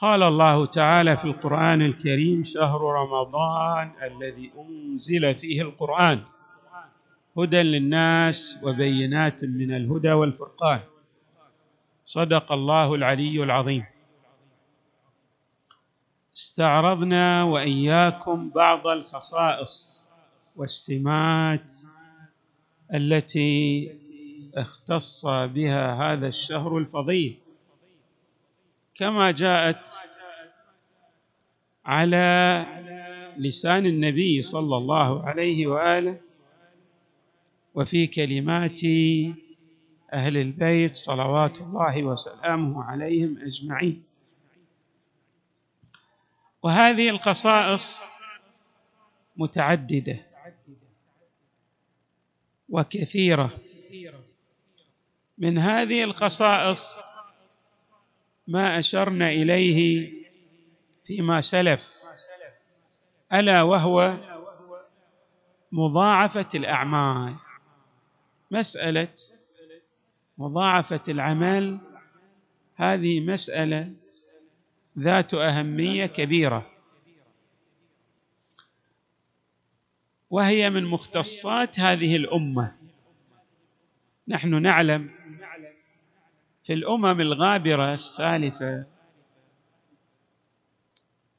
قال الله تعالى في القرآن الكريم شهر رمضان الذي أنزل فيه القرآن. هدى للناس وبينات من الهدى والفرقان. صدق الله العلي العظيم. استعرضنا وإياكم بعض الخصائص والسمات التي اختص بها هذا الشهر الفضيل. كما جاءت على لسان النبي صلى الله عليه وآله وفي كلمات أهل البيت صلوات الله وسلامه عليهم أجمعين. وهذه الخصائص متعددة وكثيرة. من هذه الخصائص ما أشرنا إليه فيما سلف ألا وهو مضاعفة الأعمال مسألة مضاعفة العمل هذه مسألة ذات أهمية كبيرة. وهي من مختصات هذه الأمة. نحن نعلم في الأمم الغابرة السالفة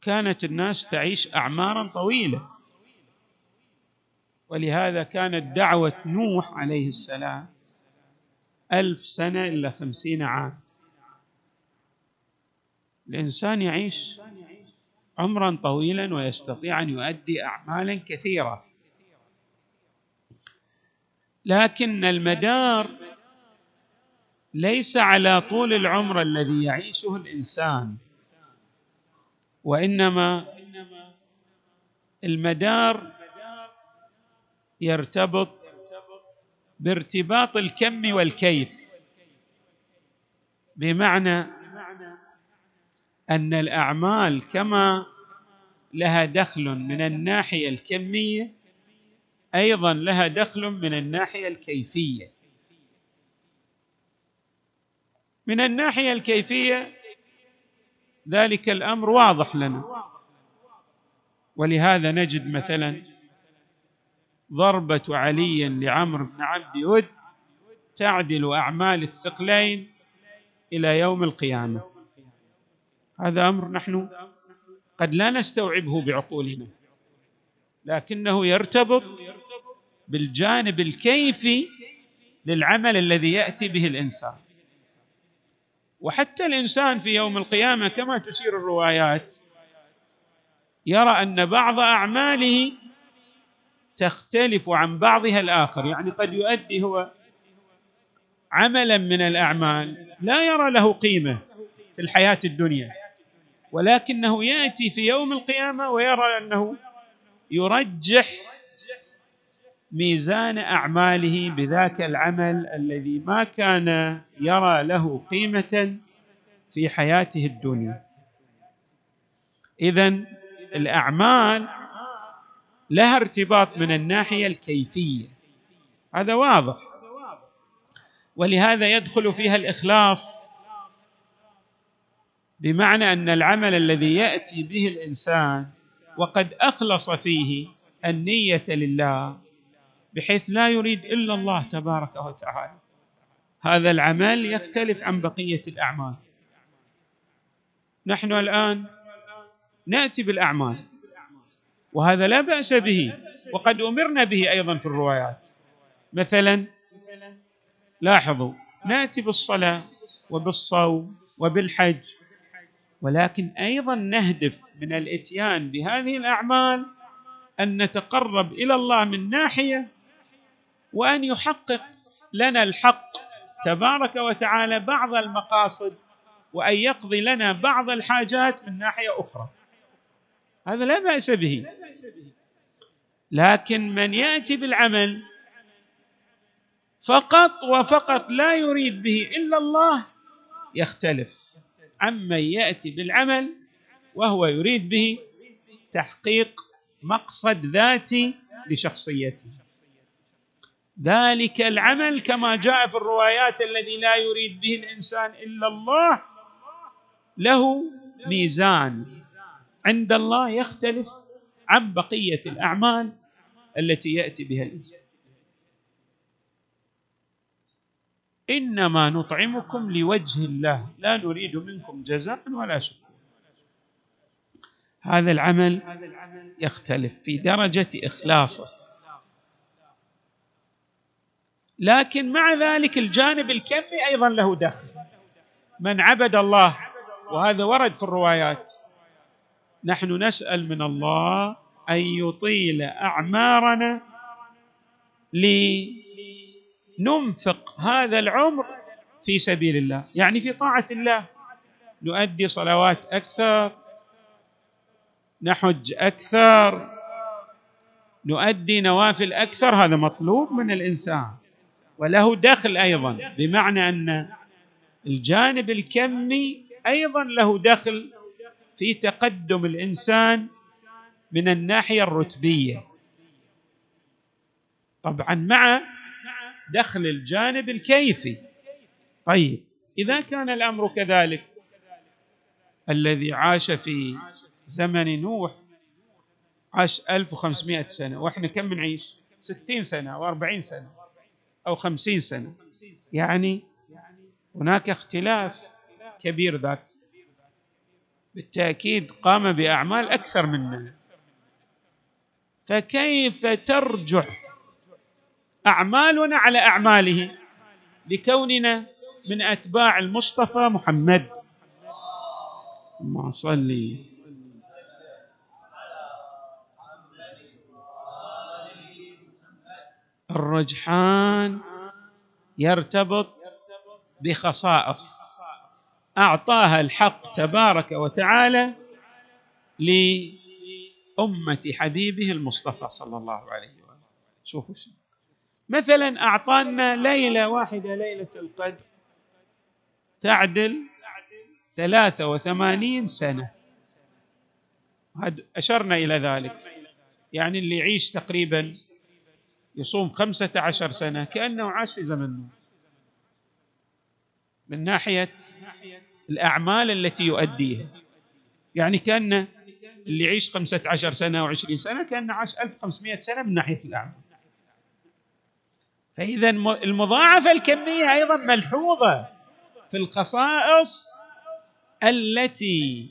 كانت الناس تعيش اعمارا طويلة. ولهذا كانت دعوة نوح عليه السلام ألف سنة الا خمسين عام. الإنسان يعيش عمرا طويلا ويستطيع أن يؤدي اعمالا كثيرة. لكن المدار ليس على طول العمر الذي يعيشه الإنسان وإنما المدار يرتبط بارتباط الكم والكيف بمعنى أن الأعمال كما لها دخل من الناحية الكمية أيضا لها دخل من الناحية الكيفية. من الناحية الكيفية ذلك الأمر واضح لنا. ولهذا نجد مثلا ضربة علي لعمرو بن عبد ود تعدل أعمال الثقلين إلى يوم القيامة. هذا أمر نحن قد لا نستوعبه بعقولنا لكنه يرتبط بالجانب الكيفي للعمل الذي يأتي به الإنسان. وحتى الإنسان في يوم القيامة كما تشير الروايات يرى أن بعض أعماله تختلف عن بعضها الآخر. يعني قد يؤدي هو عملا من الأعمال لا يرى له قيمة في الحياة الدنيا ولكنه يأتي في يوم القيامة ويرى أنه يرجح ميزان أعماله بذاك العمل الذي ما كان يرى له قيمة في حياته الدنيا. اذا الأعمال لها ارتباط من الناحية الكيفية. هذا واضح. ولهذا يدخل فيها الإخلاص بمعنى أن العمل الذي يأتي به الإنسان وقد أخلص فيه النية لله بحيث لا يريد إلا الله تبارك وتعالى. هذا العمل يختلف عن بقية الأعمال. نحن الآن نأتي بالأعمال وهذا لا بأس به وقد أمرنا به أيضا في الروايات. مثلا لاحظوا نأتي بالصلاة وبالصوم وبالحج ولكن أيضا نهدف من الإتيان بهذه الأعمال أن نتقرب إلى الله من ناحية وأن يحقق لنا الحق تبارك وتعالى بعض المقاصد وأن يقضي لنا بعض الحاجات من ناحية أخرى. هذا لا بأس به. لكن من يأتي بالعمل فقط وفقط لا يريد به إلا الله يختلف. عمن يأتي بالعمل وهو يريد به تحقيق مقصد ذاتي لشخصيته. ذلك العمل كما جاء في الروايات الذي لا يريد به الإنسان إلا الله له ميزان. عند الله يختلف عن بقية الأعمال التي يأتي بها الإنسان. إنما نطعمكم لوجه الله لا نريد منكم جزاء ولا شكر. هذا العمل يختلف في درجة إخلاصه. لكن مع ذلك الجانب الكمي أيضا له دخل. من عبد الله وهذا ورد في الروايات نحن نسأل من الله أن يطيل أعمارنا لننفق هذا العمر في سبيل الله. يعني في طاعة الله. نؤدي صلوات أكثر نحج أكثر نؤدي نوافل أكثر. هذا مطلوب من الإنسان. وله دخل أيضا بمعنى أن الجانب الكمي أيضا له دخل في تقدم الإنسان من الناحية الرتبية. طبعا مع دخل الجانب الكيفي. طيب إذا كان الأمر كذلك الذي عاش في زمن نوح عاش 1500 سنة وإحنا كم نعيش 60 سنة أو 40 سنة. أو 50 سنة. يعني هناك اختلاف كبير ذاك. بالتأكيد قام بأعمال أكثر منا. فكيف ترجح أعمالنا على أعماله لكوننا من أتباع المصطفى محمد؟ ما صلي الرجحان يرتبط بخصائص. أعطاها الحق تبارك وتعالى لأمة حبيبه المصطفى صلى الله عليه وسلم. شوفوا شو. مثلا أعطانا ليلة واحدة ليلة القدر تعدل ثلاثة وثمانين سنة. أشرنا إلى ذلك. يعني اللي يعيش تقريبا يصوم خمسة عشر سنة كأنه عاش في زمن نوح. من ناحية الأعمال التي يؤديها. يعني كأن اللي يعيش خمسة عشر سنة وعشرين سنة كأنه عاش ألف خمسمائة سنة من ناحية الأعمال. فإذا المضاعفة الكمية أيضا ملحوظة في الخصائص التي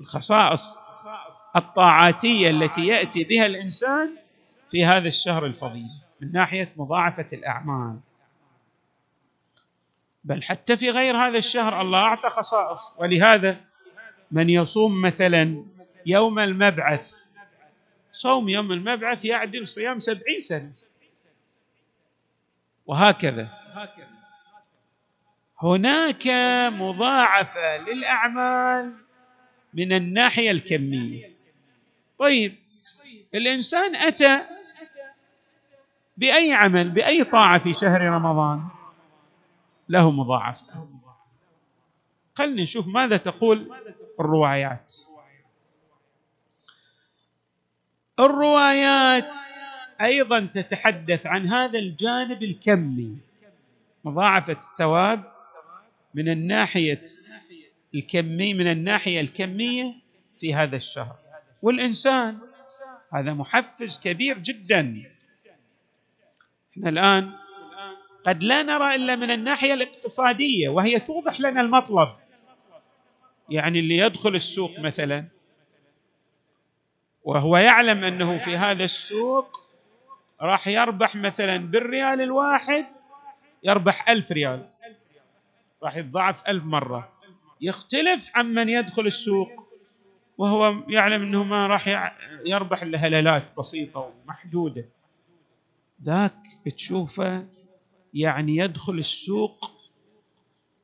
الخصائص الطاعاتية التي يأتي بها الإنسان في هذا الشهر الفضيل من ناحية مضاعفة الأعمال. بل حتى في غير هذا الشهر الله أعطى خصائص. ولهذا من يصوم مثلا يوم المبعث صوم يوم المبعث يعدل صيام سبعين سنة. وهكذا. هناك مضاعفة للأعمال من الناحية الكمية. طيب الإنسان أتى بأي عمل بأي طاعة في شهر رمضان؟ له مضاعفه خلينا نشوف ماذا تقول الروايات. الروايات أيضا تتحدث عن هذا الجانب الكمي. مضاعفة الثواب من الناحية الكمي من الناحية الكمية في هذا الشهر. والإنسان هذا محفز كبير جدا. إحنا الآن قد لا نرى إلا من الناحية الاقتصادية وهي توضح لنا المطلب. يعني اللي يدخل السوق مثلا وهو يعلم أنه في هذا السوق راح يربح مثلا بالريال الواحد يربح ألف ريال راح يتضاعف ألف مرة. يختلف عن من يدخل السوق وهو يعلم أنه ما راح يربح إلا هلالات بسيطة ومحدودة. ذاك تشوفه يعني يدخل السوق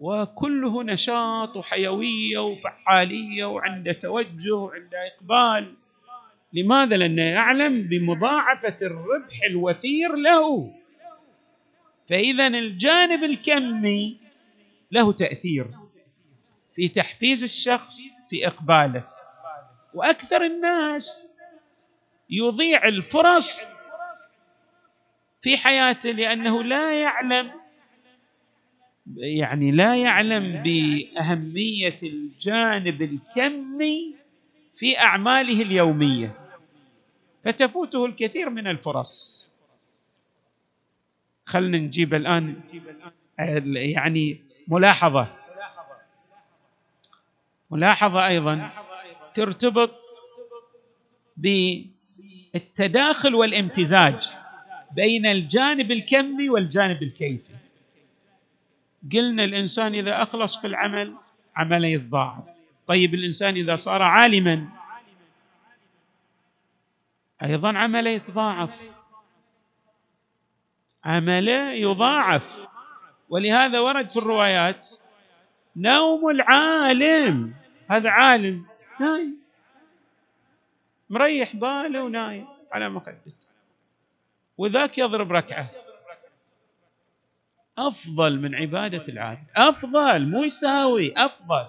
وكله نشاط وحيوية وفعالية وعنده توجه وعنده إقبال. لماذا؟ لأنه يعلم بمضاعفة الربح الوفير له. فإذا الجانب الكمي له تأثير في تحفيز الشخص في إقباله. وأكثر الناس يضيع الفرص في حياته لأنه لا يعلم يعني لا يعلم بأهمية الجانب الكمي في أعماله اليومية فتفوته الكثير من الفرص. خلنا نجيب الآن يعني ملاحظة. ملاحظة أيضا ترتبط بالتداخل والامتزاج. بين الجانب الكمي والجانب الكيفي. قلنا الإنسان إذا أخلص في العمل عمله يتضاعف. طيب الإنسان إذا صار عالما أيضا عمله يتضاعف. عمله يضاعف. ولهذا ورد في الروايات نوم العالم. هذا عالم نايم. مريح باله ونايم على مخدته وذاك يضرب ركعة. أفضل من عبادة العالم. أفضل مو يساوي أفضل.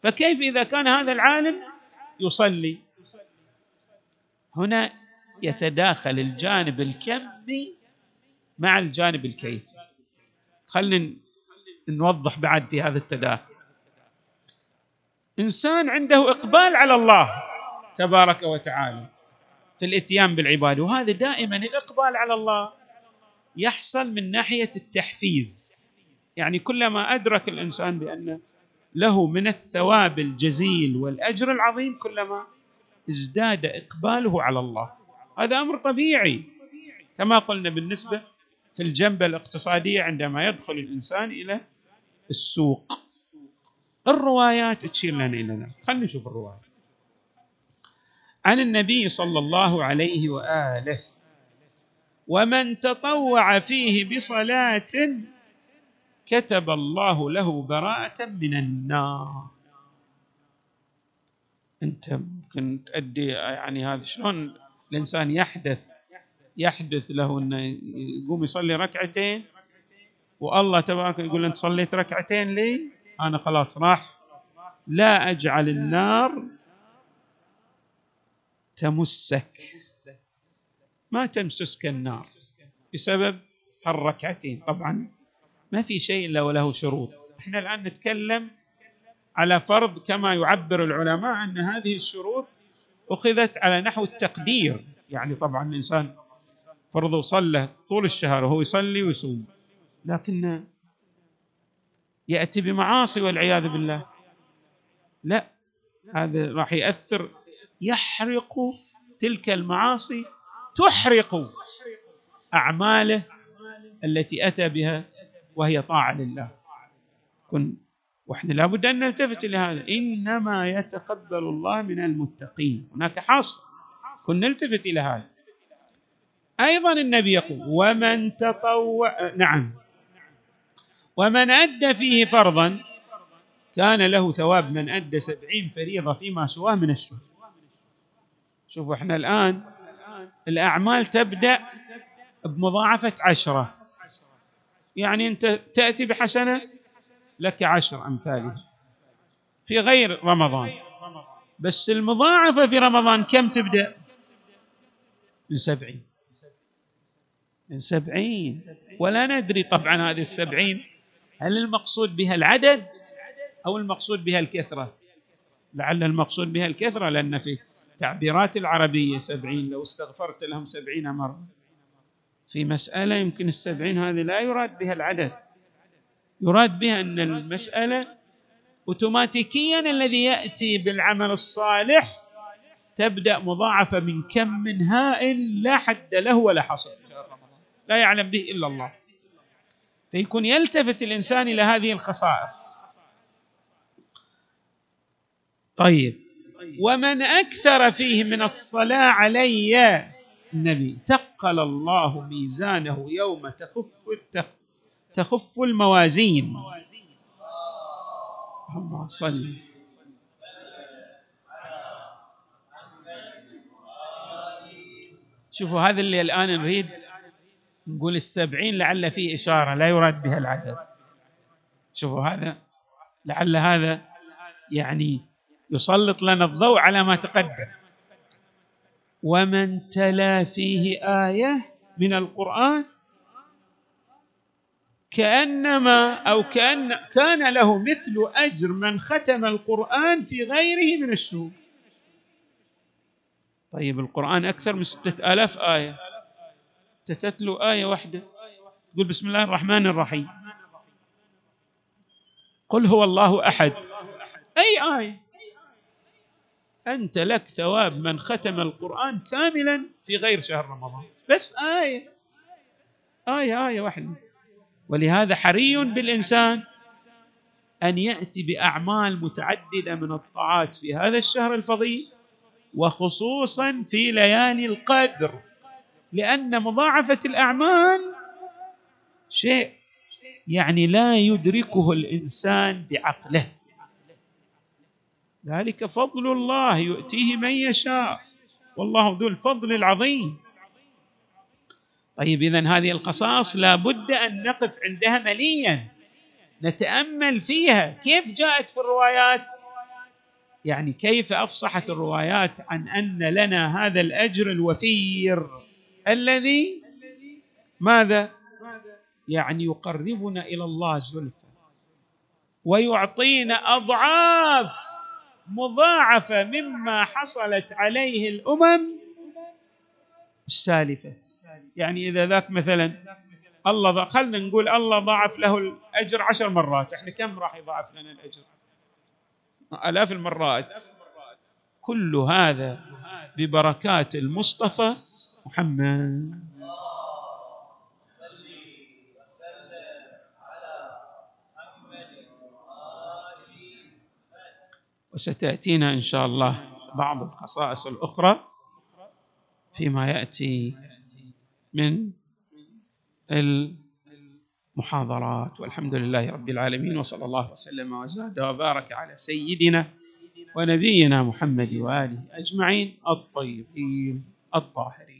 فكيف إذا كان هذا العالم يصلي؟ هنا يتداخل الجانب الكمي مع الجانب الكيفي خلينا نوضح بعد في هذا التداخل. إنسان عنده إقبال على الله تبارك وتعالى. في الإتيان بالعبادة. وهذا دائما الإقبال على الله يحصل من ناحية التحفيز. يعني كلما أدرك الإنسان بأن له من الثواب الجزيل والأجر العظيم كلما ازداد إقباله على الله. هذا أمر طبيعي. كما قلنا بالنسبة في الجنبة الاقتصادية عندما يدخل الإنسان إلى السوق. الروايات تشير لنا إلى ذلك. خلينا نشوف الروايات عن النبي صلى الله عليه وآله. ومن تطوع فيه بصلاة كتب الله له براءة من النار. أنت ممكن تؤدي يعني هذا شلون الإنسان يحدث؟ يحدث له إنه يقوم يصلي ركعتين والله تبارك يقول أنت صليت ركعتين لي؟ أنا خلاص راح. لا أجعل النار تمسك. ما تمسسك النار بسبب هالركعتين طبعا ما في شيء إلا وله شروط. إحنا الآن نتكلم على فرض كما يعبر العلماء أن هذه الشروط أخذت على نحو التقدير. يعني طبعا الإنسان فرضه صلى طول الشهر وهو يصلي ويصوم لكن يأتي بمعاصي والعياذ بالله. لا هذا راح يأثر يحرق تلك المعاصي تحرق أعماله التي أتى بها وهي طاعة لله. كن وإحنا لابد أن نلتفت إلى هذا. إنما يتقبل الله من المتقين. هناك حصر كن نلتفت إلى هذا. أيضا النبي يقول ومن تطوع نعم. ومن أدى فيه فرضا كان له ثواب من أدى سبعين فريضة فيما سواه من الشهر. شوفوا إحنا الآن الأعمال تبدأ بمضاعفة عشرة. يعني أنت تأتي بحسنة لك عشر امثالها في غير رمضان. بس المضاعفة في رمضان كم تبدأ؟ من سبعين. من سبعين. ولا ندري طبعا هذه السبعين. هل المقصود بها العدد أو المقصود بها الكثرة؟ لعل المقصود بها الكثرة لأن في تعبيرات العربية سبعين لو استغفرت لهم سبعين مرة. في مسألة يمكن السبعين هذه لا يراد بها العدد. يراد بها أن المسألة أوتوماتيكيا الذي يأتي بالعمل الصالح تبدأ مضاعفة من كم من هائل لا حد له ولا حصر. لا يعلم به إلا الله. فيكون يلتفت الإنسان إلى هذه الخصائص. طيب. ومن أكثر فيه من الصلاة علي. النبي ثقل الله ميزانه يوم تخف تخف الموازين. اللهم صل. شوفوا هذا اللي الآن نريد نقول السبعين لعل فيه إشارة لا يراد بها العدد. شوفوا هذا لعل هذا يعني يسلط لنا الضوء على ما تقدم. ومن تلا فيه آية من القرآن كأنما أو كأن كان له مثل أجر من ختم القرآن في غيره من الشهور طيب القرآن أكثر من ستة آلاف آية. تتتلو آية واحدة. تقول بسم الله الرحمن الرحيم. قل هو الله أحد. أي آية؟ أنت لك ثواب من ختم القرآن كاملا في غير شهر رمضان. بس آية. آية آية واحدة. ولهذا حري بالإنسان أن يأتي بأعمال متعددة من الطاعات في هذا الشهر الفضيل وخصوصا في ليالي القدر لأن مضاعفة الأعمال شيء يعني لا يدركه الإنسان بعقله. ذلك فضل الله يؤتيه من يشاء. والله ذو الفضل العظيم. طيب اذا هذه القصاص لا بد أن نقف عندها مليا نتأمل فيها. كيف جاءت في الروايات؟ يعني كيف أفصحت الروايات عن أن لنا هذا الأجر الوفير الذي ماذا؟ يعني يقربنا إلى الله زلفى ويعطينا أضعاف مضاعفة مما حصلت عليه الأمم السالفة. يعني إذا ذاك مثلا الله خلنا نقول الله ضاعف له الأجر عشر مرات. إحنا كم راح يضاعف لنا الأجر؟ آلاف المرات. كل هذا ببركات المصطفى محمد. وستاتينا إن شاء الله بعض الخصائص الأخرى فيما يأتي من المحاضرات. والحمد لله رب العالمين وصلى الله وسلم وزاد وبارك على سيدنا ونبينا محمد وآله أجمعين الطيبين الطاهرين.